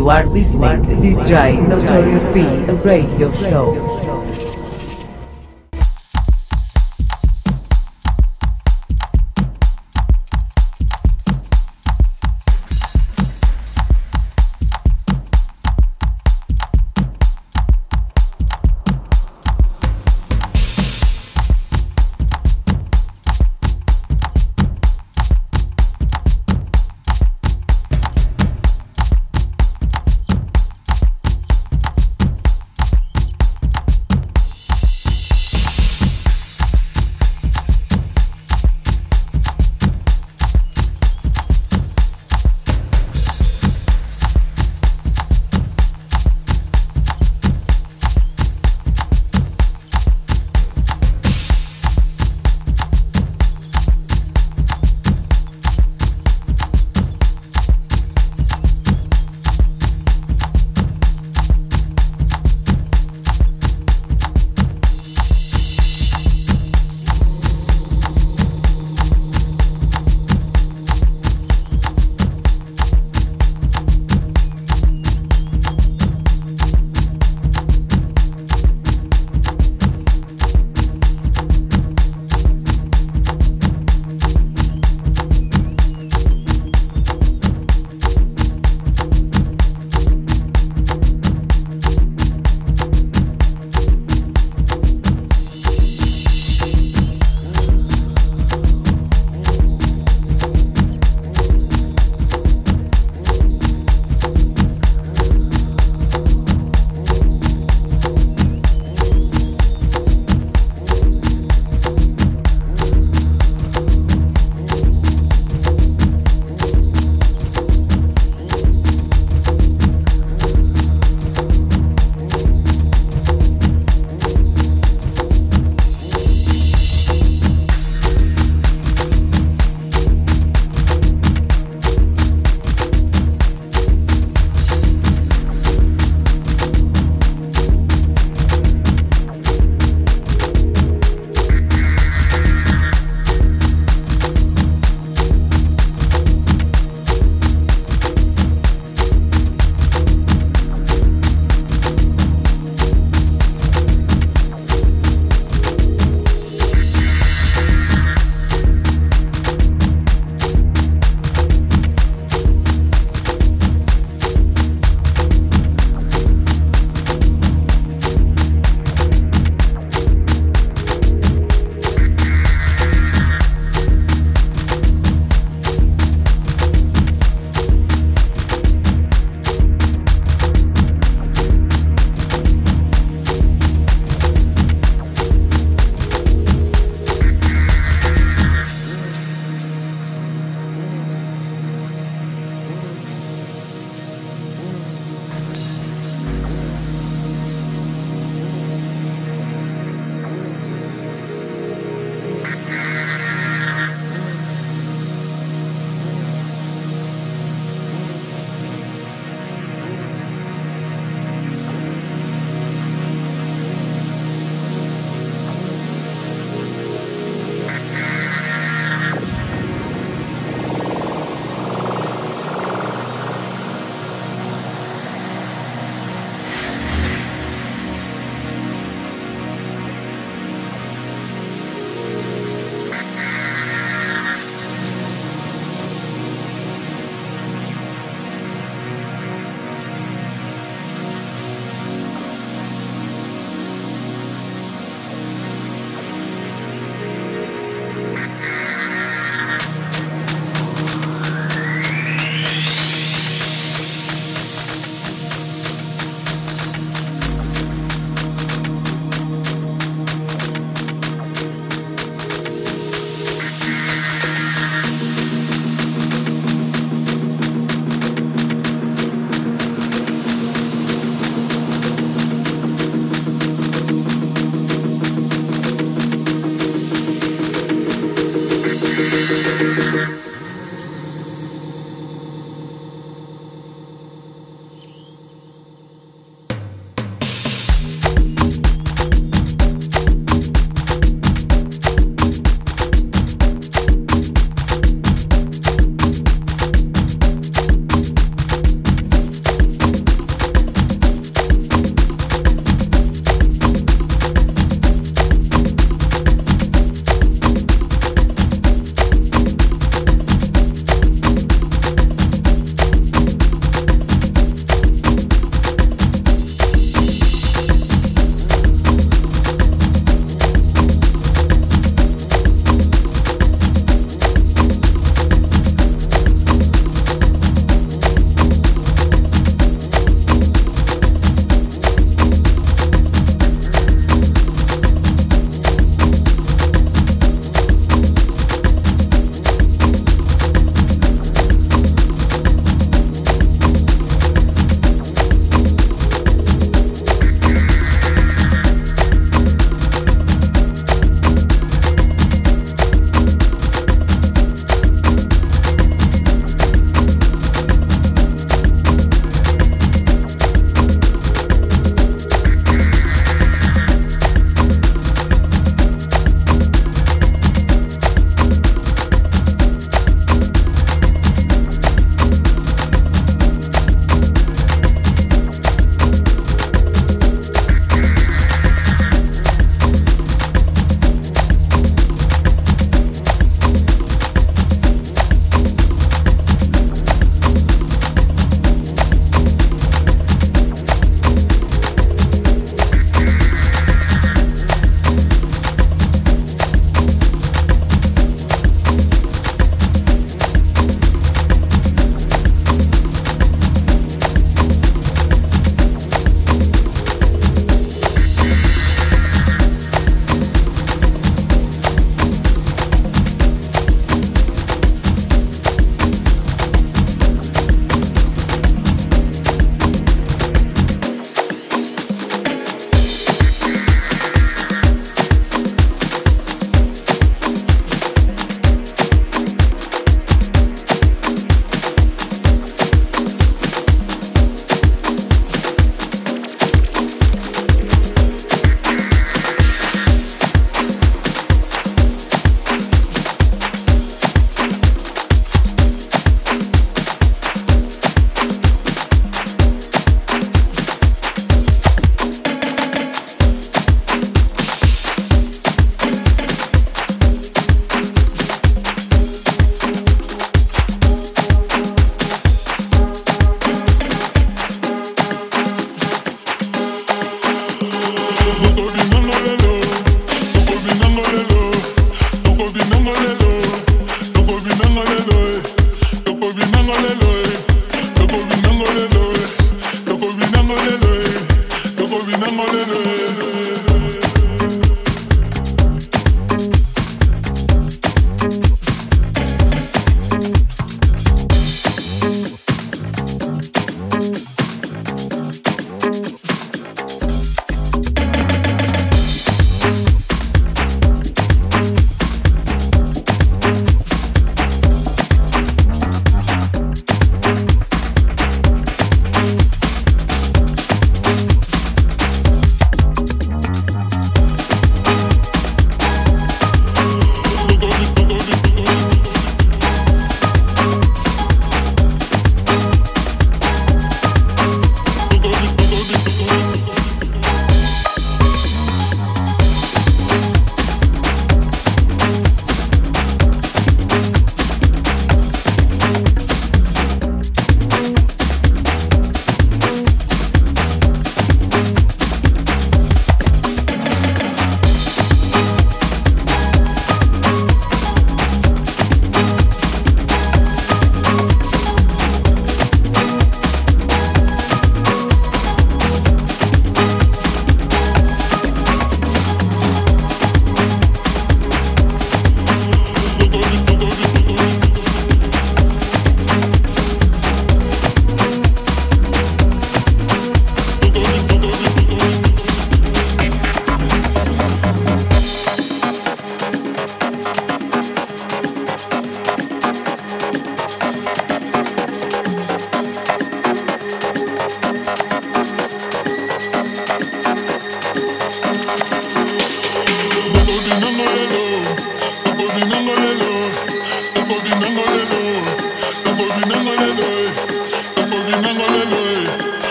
You are listening to DJ Notorious B, a Radio Show.